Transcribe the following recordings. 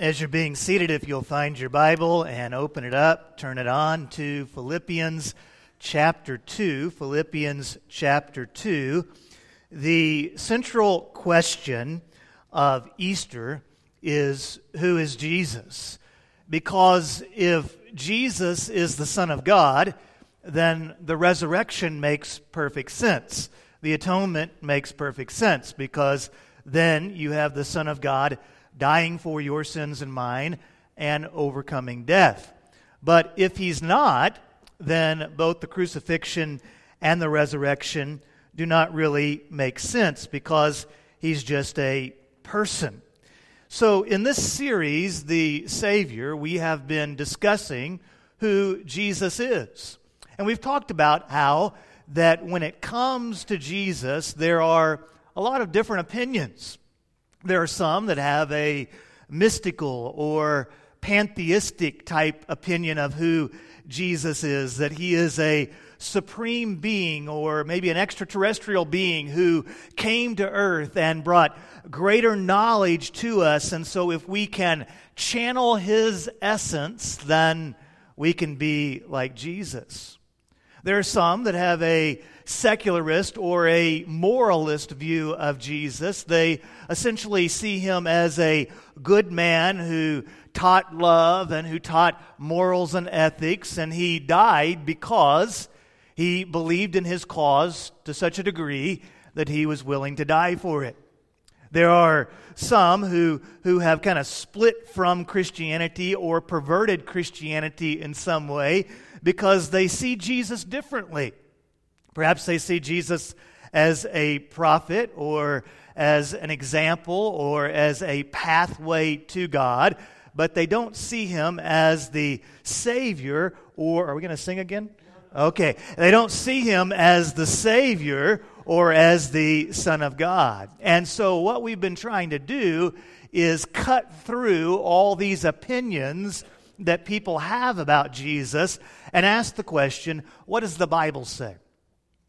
As you're being seated, if you'll find your Bible and open it up, turn it on to Philippians chapter 2. Philippians chapter 2. The central question of Easter is who is Jesus? Because if Jesus is the Son of God, then the resurrection makes perfect sense. The atonement makes perfect sense because then you have the Son of God dying for your sins and mine, and overcoming death. But if he's not, then both the crucifixion and the resurrection do not really make sense because he's just a person. So, in this series, The Savior, we have been discussing who Jesus is. And we've talked about how that when it comes to Jesus, there are a lot of different opinions. There are some that have a mystical or pantheistic type opinion of who Jesus is, that he is a supreme being or maybe an extraterrestrial being who came to earth and brought greater knowledge to us. And so, if we can channel his essence, then we can be like Jesus. There are some that have a secularist or a moralist view of Jesus. They essentially see him as a good man who taught love and who taught morals and ethics, and he died because he believed in his cause to such a degree that he was willing to die for it. There are some who, who have kind of split from Christianity or perverted Christianity in some way because they see Jesus differently. Perhaps they see Jesus as a prophet or as an example or as a pathway to God, but they don't see him as the Savior or, are we going to sing again? Okay. They don't see him as the Savior or as the Son of God. And so, what we've been trying to do is cut through all these opinions that people have about Jesus and ask the question what does the Bible say?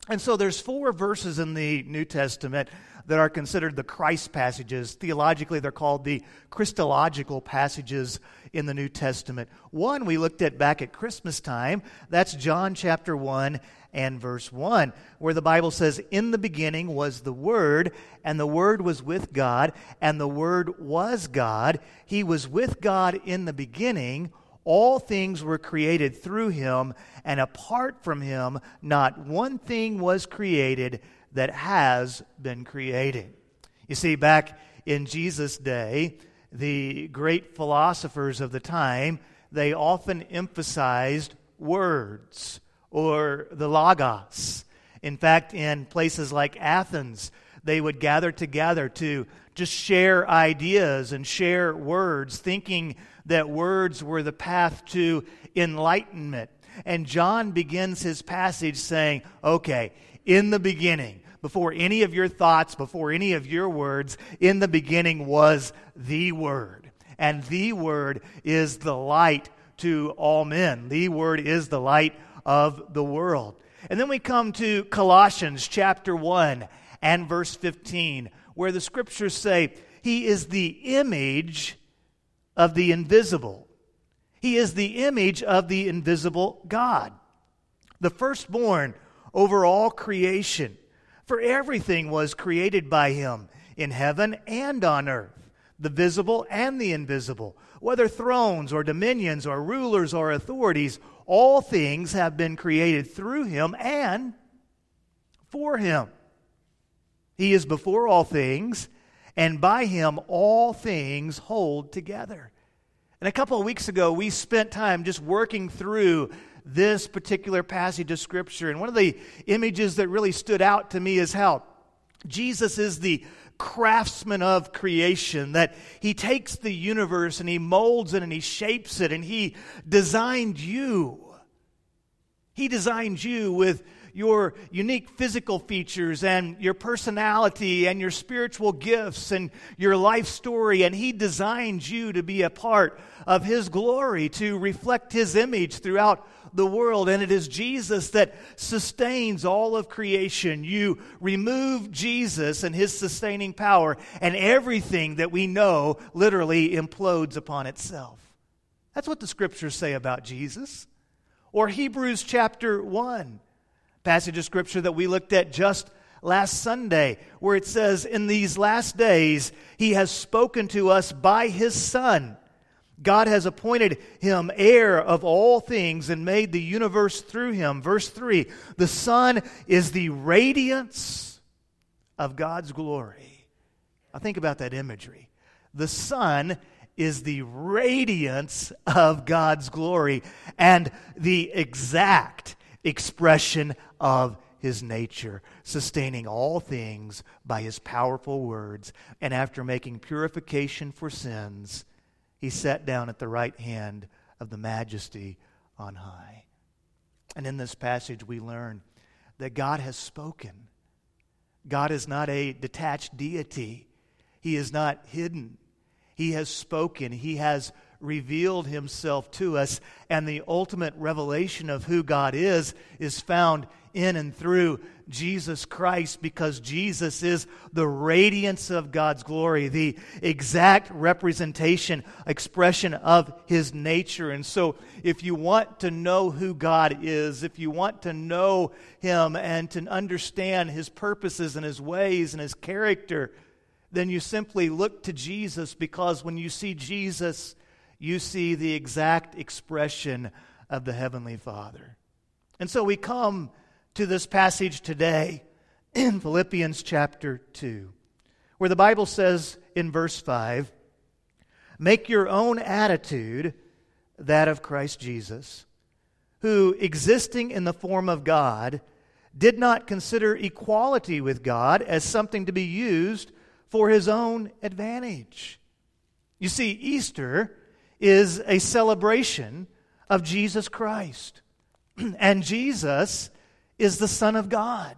And so there's four verses in the New Testament that are considered the Christ passages. Theologically, they're called the Christological passages in the New Testament. One we looked at back at Christmas time. That's John chapter 1 and verse 1, where the Bible says, In the beginning was the Word, and the Word was with God, and the Word was God. He was with God in the beginning. All things were created through him, and apart from him, not one thing was created that has been created. You see, back in Jesus' day, the great philosophers of the time, they often emphasized words or the logos. In fact, in places like Athens, they would gather together to just share ideas and share words, thinking that words were the path to enlightenment. And John begins his passage saying, okay, in the beginning, before any of your thoughts, before any of your words, in the beginning was the Word. And the Word is the light to all men. The Word is the light of the world. And then we come to Colossians chapter 1 and verse 15, where the scriptures say, He is the image of the invisible. He is the image of the invisible God, the firstborn over all creation. For everything was created by him in heaven and on earth, the visible and the invisible, whether thrones or dominions or rulers or authorities, all things have been created through him and for him. He is before all things, and by him all things hold together. And a couple of weeks ago, we spent time just working through this particular passage of Scripture. And one of the images that really stood out to me is how Jesus is the craftsman of creation, that he takes the universe and he molds it and he shapes it and he designed you. He designed you with your unique physical features and your personality and your spiritual gifts and your life story. And He designed you to be a part of His glory, to reflect His image throughout the world, and it is Jesus that sustains all of creation. You remove Jesus and his sustaining power, and everything that we know literally implodes upon itself. That's what the scriptures say about Jesus. Or Hebrews chapter 1, passage of scripture that we looked at just last Sunday, where it says, In these last days, he has spoken to us by his Son. God has appointed him heir of all things and made the universe through him. Verse 3 The Son is the radiance of God's glory. I think about that imagery. The Son is the radiance of God's glory and the exact expression of his nature, sustaining all things by his powerful words. And after making purification for sins, he sat down at the right hand of the majesty on high. And in this passage, we learn that God has spoken. God is not a detached deity, He is not hidden. He has spoken, He has revealed Himself to us, and the ultimate revelation of who God is is found in and through Jesus Christ because Jesus is the radiance of God's glory, the exact representation, expression of His nature. And so, if you want to know who God is, if you want to know Him and to understand His purposes and His ways and His character, then you simply look to Jesus because when you see Jesus, you see the exact expression of the Heavenly Father. And so we come to this passage today in Philippians chapter 2, where the Bible says in verse 5 Make your own attitude that of Christ Jesus, who, existing in the form of God, did not consider equality with God as something to be used for his own advantage. You see, Easter is a celebration of Jesus Christ. and Jesus is the Son of God.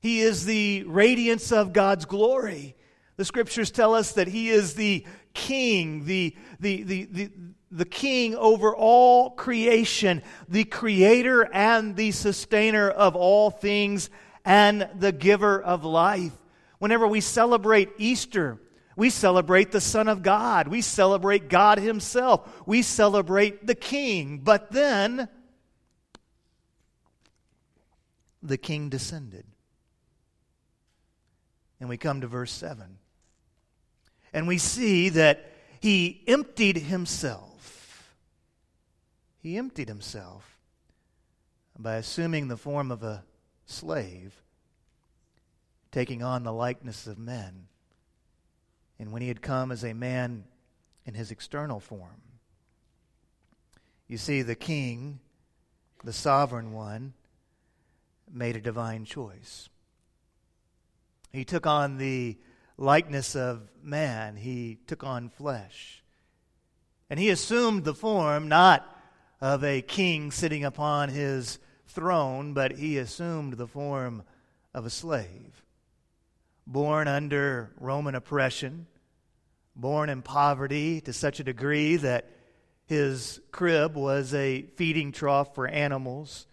He is the radiance of God's glory. The scriptures tell us that He is the King, the, the, the, the, the King over all creation, the Creator and the Sustainer of all things, and the Giver of life. Whenever we celebrate Easter, we celebrate the Son of God. We celebrate God Himself. We celebrate the King. But then, the king descended. And we come to verse 7. And we see that he emptied himself. He emptied himself by assuming the form of a slave, taking on the likeness of men. And when he had come as a man in his external form, you see, the king, the sovereign one, made a divine choice. He took on the likeness of man, he took on flesh. And he assumed the form not of a king sitting upon his throne, but he assumed the form of a slave. Born under Roman oppression, born in poverty to such a degree that his crib was a feeding trough for animals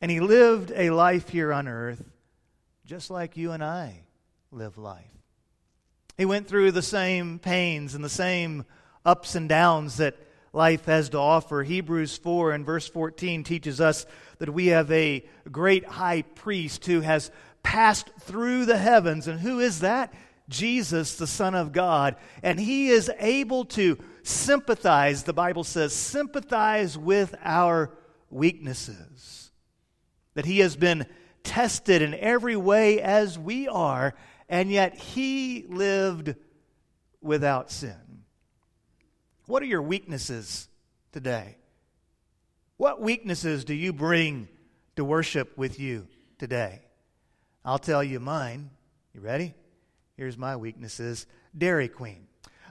and he lived a life here on earth just like you and I live life. He went through the same pains and the same ups and downs that life has to offer. Hebrews 4 and verse 14 teaches us that we have a great high priest who has passed through the heavens. And who is that? Jesus, the Son of God. And he is able to sympathize, the Bible says, sympathize with our weaknesses that he has been tested in every way as we are, and yet he lived without sin. What are your weaknesses today? What weaknesses do you bring to worship with you today? I'll tell you mine. You ready? Here's my weaknesses Dairy Queen.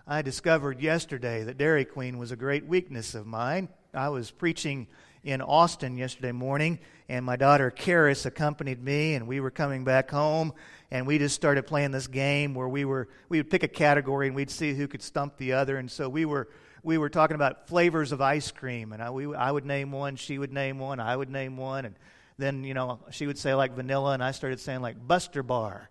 I discovered yesterday that Dairy Queen was a great weakness of mine. I was preaching in Austin yesterday morning, and my daughter Karis accompanied me, and we were coming back home, and we just started playing this game where we were we would pick a category and we'd see who could stump the other, and so we were we were talking about flavors of ice cream, and I, we, I would name one, she would name one, I would name one, and then you know she would say like vanilla, and I started saying like Buster Bar,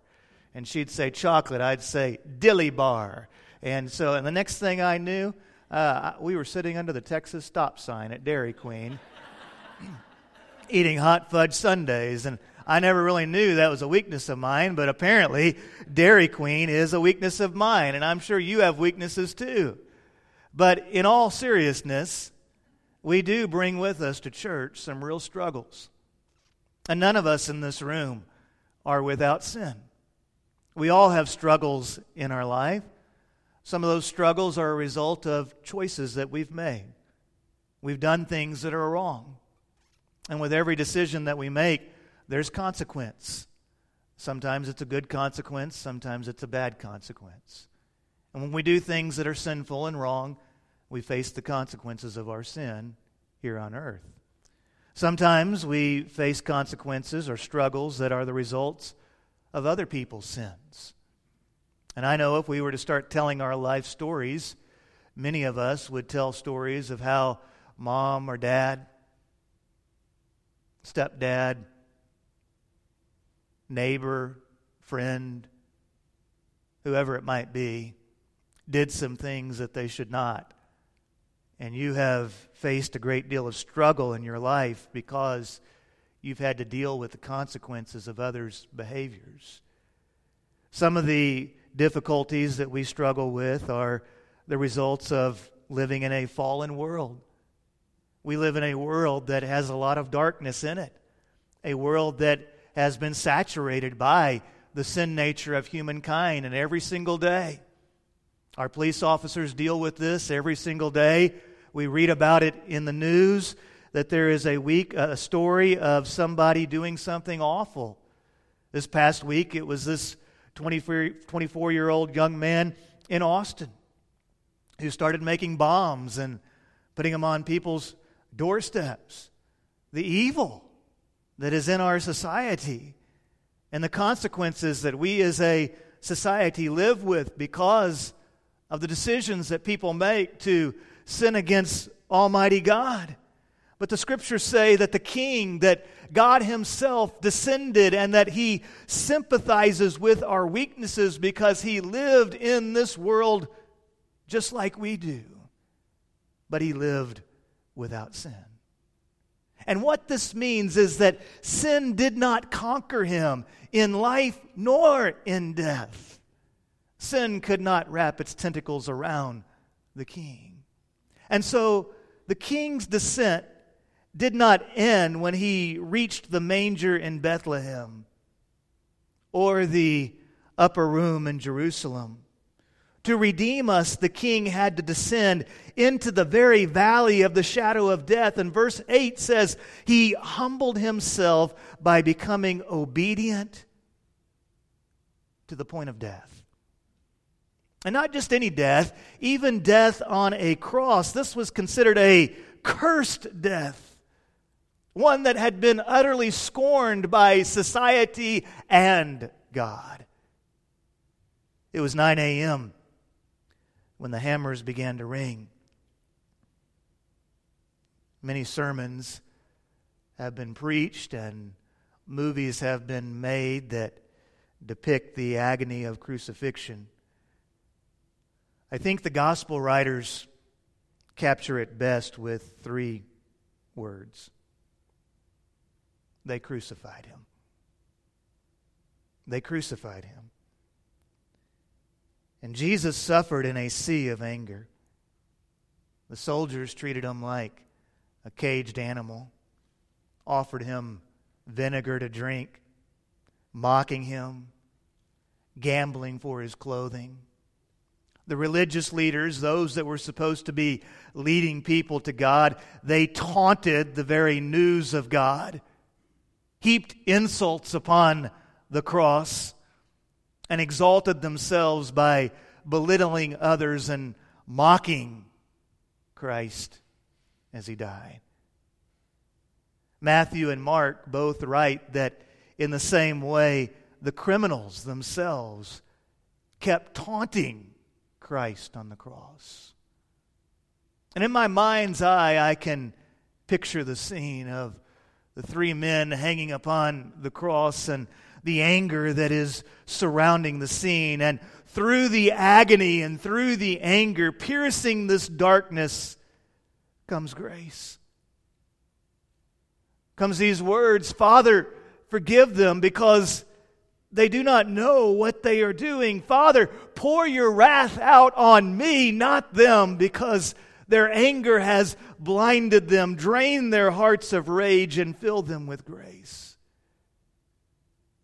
and she'd say chocolate, I'd say Dilly Bar, and so and the next thing I knew, uh, we were sitting under the Texas stop sign at Dairy Queen, eating hot fudge sundaes, and I never really knew that was a weakness of mine, but apparently Dairy Queen is a weakness of mine, and I'm sure you have weaknesses too. But in all seriousness, we do bring with us to church some real struggles. And none of us in this room are without sin. We all have struggles in our life. Some of those struggles are a result of choices that we've made. We've done things that are wrong. And with every decision that we make, there's consequence. Sometimes it's a good consequence, sometimes it's a bad consequence. And when we do things that are sinful and wrong, we face the consequences of our sin here on earth. Sometimes we face consequences or struggles that are the results of other people's sins. And I know if we were to start telling our life stories, many of us would tell stories of how mom or dad, stepdad, neighbor, friend, whoever it might be, did some things that they should not. And you have faced a great deal of struggle in your life because you've had to deal with the consequences of others' behaviors. Some of the difficulties that we struggle with are the results of living in a fallen world. We live in a world that has a lot of darkness in it, a world that has been saturated by the sin nature of humankind, and every single day. Our police officers deal with this every single day. We read about it in the news that there is a week a story of somebody doing something awful. This past week it was this 24 year old young man in Austin who started making bombs and putting them on people's doorsteps. The evil that is in our society and the consequences that we as a society live with because of the decisions that people make to sin against Almighty God. But the scriptures say that the king, that God Himself descended, and that He sympathizes with our weaknesses because He lived in this world just like we do. But He lived without sin. And what this means is that sin did not conquer him in life nor in death. Sin could not wrap its tentacles around the king. And so the king's descent did not end when he reached the manger in Bethlehem or the upper room in Jerusalem. To redeem us, the king had to descend into the very valley of the shadow of death. And verse 8 says, He humbled himself by becoming obedient to the point of death. And not just any death, even death on a cross. This was considered a cursed death, one that had been utterly scorned by society and God. It was 9 a.m when the hammers began to ring. Many sermons have been preached and movies have been made that depict the agony of crucifixion. I think the gospel writers capture it best with three words they crucified him. They crucified him. And Jesus suffered in a sea of anger. The soldiers treated him like a caged animal, offered him vinegar to drink, mocking him, gambling for his clothing. The religious leaders, those that were supposed to be leading people to God, they taunted the very news of God, heaped insults upon the cross and exalted themselves by belittling others and mocking Christ as he died. Matthew and Mark both write that in the same way, the criminals themselves kept taunting Christ on the cross. And in my mind's eye, I can picture the scene of the three men hanging upon the cross and the anger that is surrounding the scene. And through the agony and through the anger, piercing this darkness, comes grace. Comes these words Father, forgive them because they do not know what they are doing. Father, pour your wrath out on me, not them, because their anger has blinded them, drained their hearts of rage, and filled them with grace.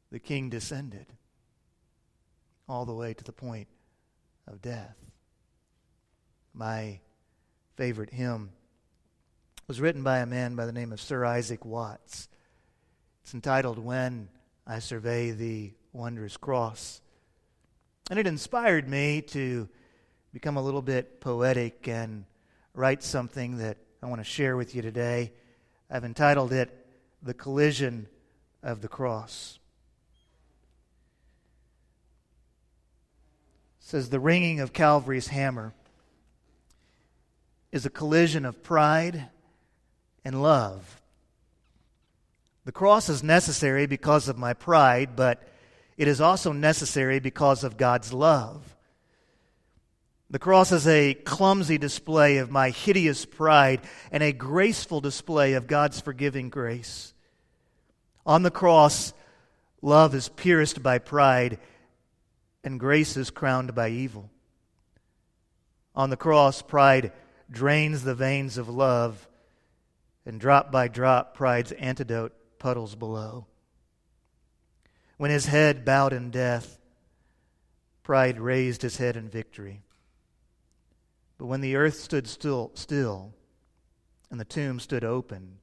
The king descended all the way to the point of death. My favorite hymn was written by a man by the name of Sir Isaac Watts. It's entitled When I Survey the Wondrous Cross. And it inspired me to become a little bit poetic and write something that I want to share with you today. I've entitled it The Collision of the Cross. It says the ringing of Calvary's hammer is a collision of pride and love. The cross is necessary because of my pride, but it is also necessary because of God's love. The cross is a clumsy display of my hideous pride and a graceful display of God's forgiving grace. On the cross, love is pierced by pride and grace is crowned by evil. On the cross, pride drains the veins of love, and drop by drop, pride's antidote puddles below. When his head bowed in death, pride raised his head in victory. But when the earth stood still, still and the tomb stood open,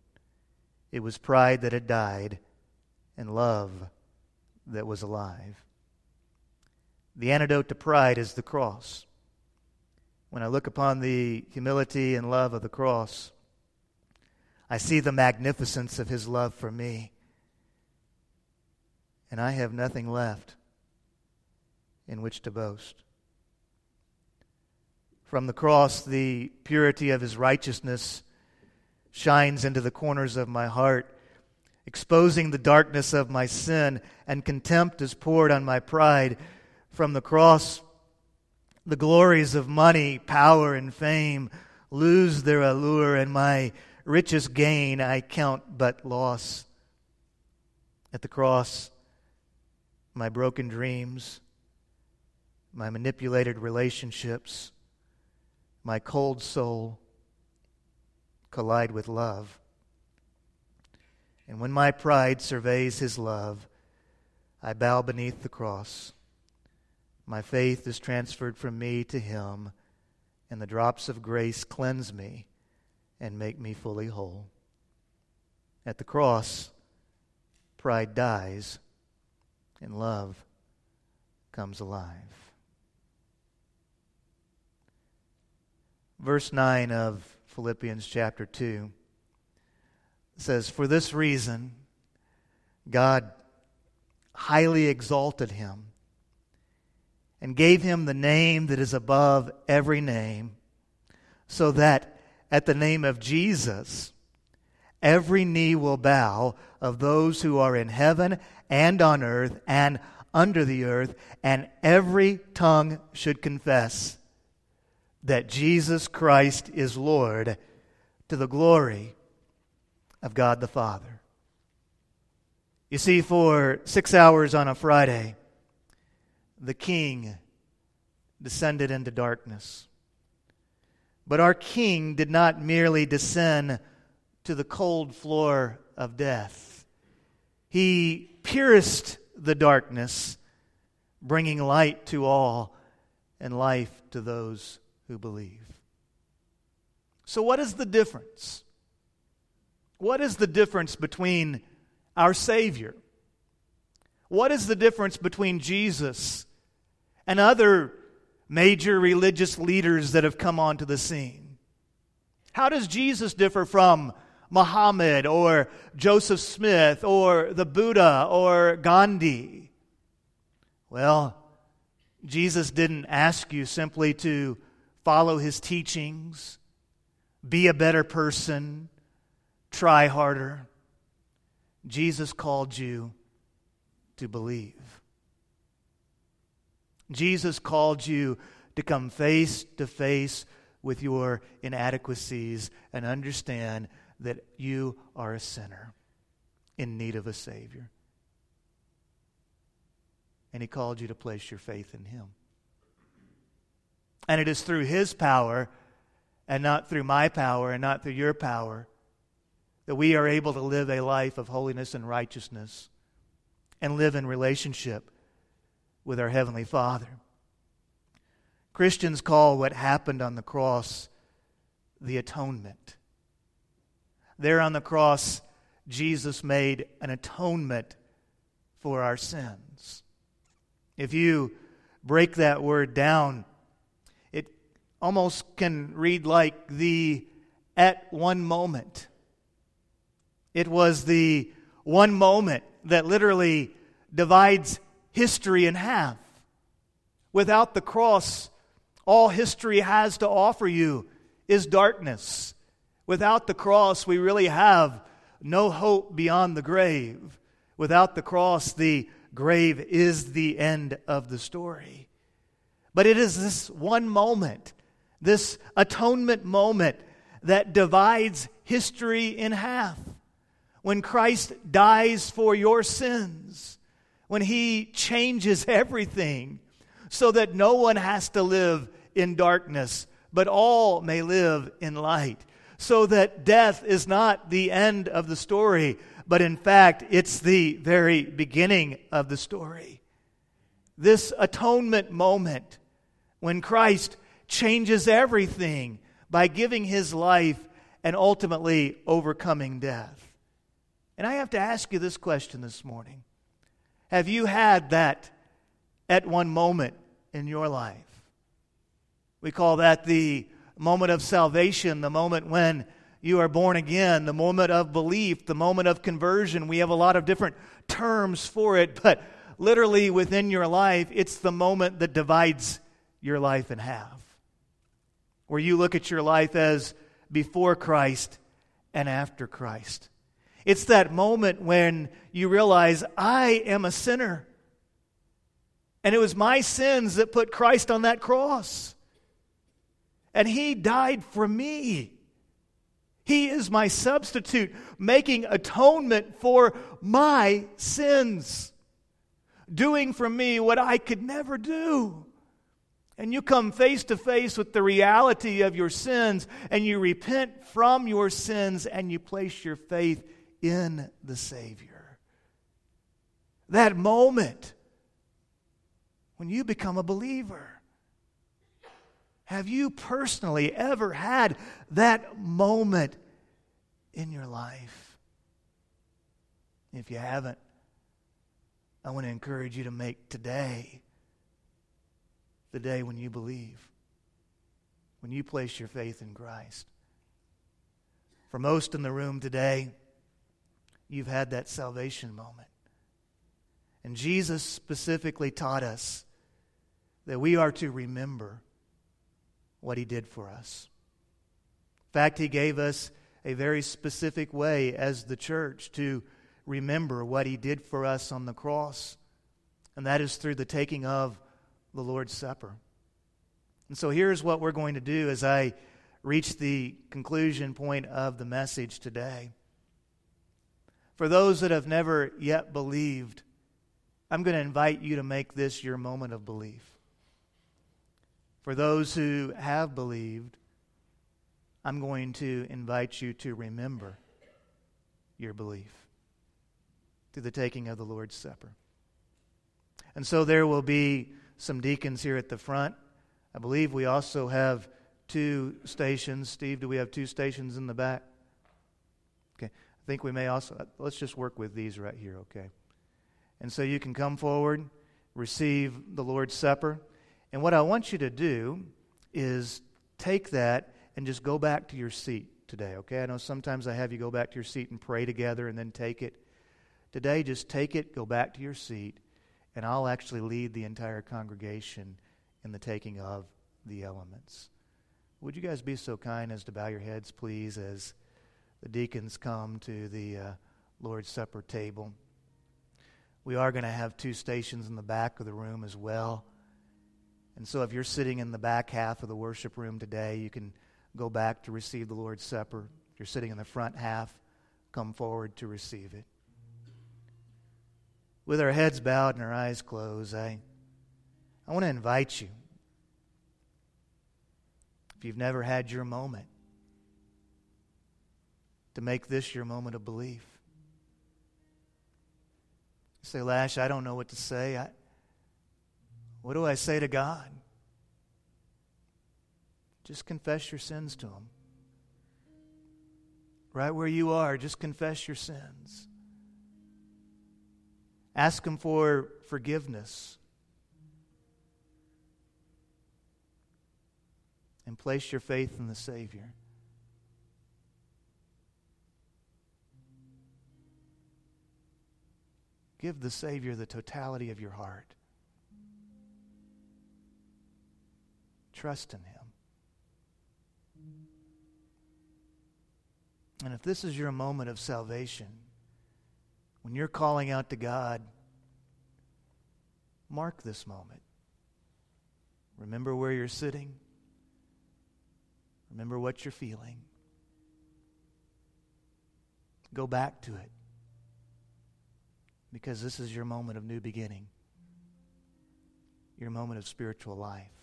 it was pride that had died and love that was alive. The antidote to pride is the cross. When I look upon the humility and love of the cross, I see the magnificence of his love for me. And I have nothing left in which to boast. From the cross, the purity of his righteousness shines into the corners of my heart, exposing the darkness of my sin, and contempt is poured on my pride. From the cross, the glories of money, power, and fame lose their allure, and my richest gain I count but loss. At the cross, my broken dreams, my manipulated relationships, my cold soul collide with love. And when my pride surveys his love, I bow beneath the cross. My faith is transferred from me to him, and the drops of grace cleanse me and make me fully whole. At the cross, pride dies, and love comes alive. verse 9 of Philippians chapter 2 says, For this reason, God highly exalted him and gave him the name that is above every name, so that at the name of Jesus, every knee will bow of those who are in heaven and on earth and under the earth, and every tongue should confess that Jesus Christ is Lord to the glory of God the Father. You see, for six hours on a Friday, the King descended into darkness. But our King did not merely descend to the cold floor of death, He pierced the darkness, bringing light to all and life to those who believe. So, what is the difference? What is the difference between our Savior? What is the difference between Jesus and other major religious leaders that have come onto the scene? How does Jesus differ from Muhammad or Joseph Smith or the Buddha or Gandhi? Well, Jesus didn't ask you simply to follow his teachings, be a better person, try harder. Jesus called you to believe. Jesus called you to come face to face with your inadequacies and understand that you are a sinner in need of a Savior. And He called you to place your faith in Him. And it is through His power and not through my power and not through your power that we are able to live a life of holiness and righteousness and live in relationship with our Heavenly Father. Christians call what happened on the cross the atonement. There on the cross, Jesus made an atonement for our sins. If you break that word down, it almost can read like the at one moment. It was the one moment that literally divides history in half. Without the cross, all history has to offer you is darkness. Without the cross, we really have no hope beyond the grave. Without the cross, the grave is the end of the story. But it is this one moment, this atonement moment, that divides history in half. When Christ dies for your sins, when he changes everything so that no one has to live in darkness, but all may live in light. So that death is not the end of the story, but in fact, it's the very beginning of the story. This atonement moment when Christ changes everything by giving his life and ultimately overcoming death. And I have to ask you this question this morning have you had that at one moment in your life? We call that the moment of salvation, the moment when you are born again, the moment of belief, the moment of conversion. We have a lot of different terms for it, but literally within your life, it's the moment that divides your life in half. Where you look at your life as before Christ and after Christ. It's that moment when you realize, I am a sinner. And it was my sins that put Christ on that cross. And He died for me. He is my substitute, making atonement for my sins, doing for me what I could never do. And you come face to face with the reality of your sins, and you repent from your sins, and you place your faith in the Savior. That moment when you become a believer. Have you personally ever had that moment in your life? If you haven't, I want to encourage you to make today the day when you believe, when you place your faith in Christ. For most in the room today, you've had that salvation moment. And Jesus specifically taught us that we are to remember what he did for us. In fact, he gave us a very specific way as the church to remember what he did for us on the cross, and that is through the taking of the Lord's Supper. And so here's what we're going to do as I reach the conclusion point of the message today. For those that have never yet believed, I'm going to invite you to make this your moment of belief. For those who have believed, I'm going to invite you to remember your belief through the taking of the Lord's Supper. And so there will be some deacons here at the front. I believe we also have two stations. Steve, do we have two stations in the back? Okay. I think we may also, let's just work with these right here, okay? And so you can come forward, receive the Lord's Supper. And what I want you to do is take that and just go back to your seat. today, okay? I know sometimes I have you go back to your seat and pray together and then take it. Today, just take it, go back to your seat, and I'll actually lead the entire congregation in the taking of the elements. Would you guys be so kind as to bow your heads, please, as the deacons come to the uh, Lord's Supper table? We are going to have two stations in the back of the room as well. And so if you're sitting in the back half of the worship room today, you can go back to receive the Lord's Supper. If you're sitting in the front half, come forward to receive it. With our heads bowed and our eyes closed, I, I want to invite you. If you've never had your moment, to make this your moment of belief. You say, Lash, I don't know what to say. I, what do I say to God? Just confess your sins to Him. Right where you are, just confess your sins. Ask Him for forgiveness. And place your faith in the Savior. Give the Savior the totality of your heart. Trust in Him. And if this is your moment of salvation, when you're calling out to God, mark this moment. Remember where you're sitting. Remember what you're feeling. Go back to it. Because this is your moment of new beginning, your moment of spiritual life.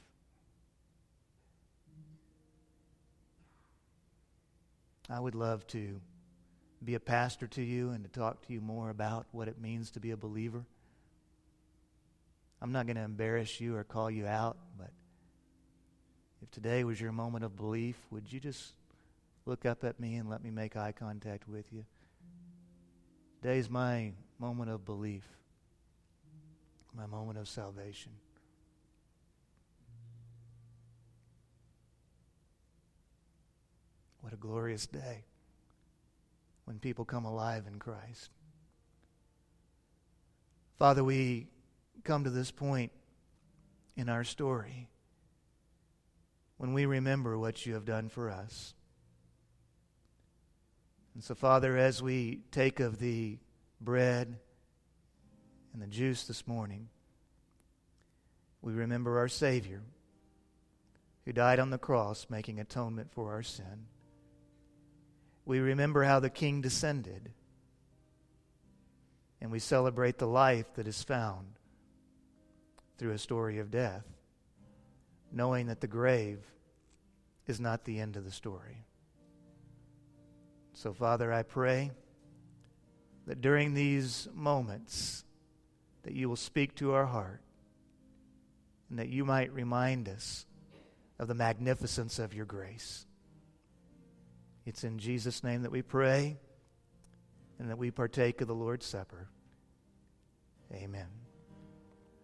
I would love to be a pastor to you and to talk to you more about what it means to be a believer. I'm not going to embarrass you or call you out, but if today was your moment of belief, would you just look up at me and let me make eye contact with you? Today's my moment of belief, my moment of salvation. What a glorious day when people come alive in Christ. Father, we come to this point in our story when we remember what you have done for us. And so, Father, as we take of the bread and the juice this morning, we remember our Savior who died on the cross making atonement for our sin we remember how the king descended. And we celebrate the life that is found through a story of death, knowing that the grave is not the end of the story. So, Father, I pray that during these moments that you will speak to our heart and that you might remind us of the magnificence of your grace. It's in Jesus' name that we pray and that we partake of the Lord's Supper. Amen.